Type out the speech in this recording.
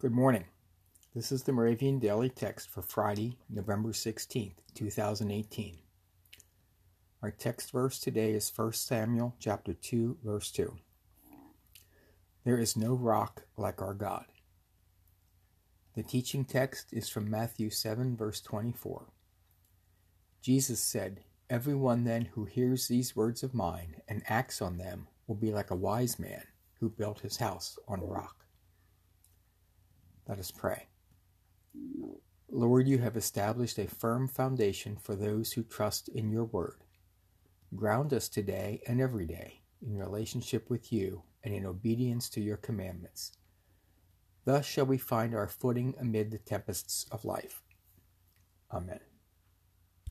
Good morning. This is the Moravian Daily Text for Friday, November 16th, 2018. Our text verse today is 1 Samuel chapter 2, verse 2. There is no rock like our God. The teaching text is from Matthew 7, verse 24. Jesus said, Everyone then who hears these words of mine and acts on them will be like a wise man who built his house on a rock. Let us pray. Lord, you have established a firm foundation for those who trust in your word. Ground us today and every day in relationship with you and in obedience to your commandments. Thus shall we find our footing amid the tempests of life. Amen.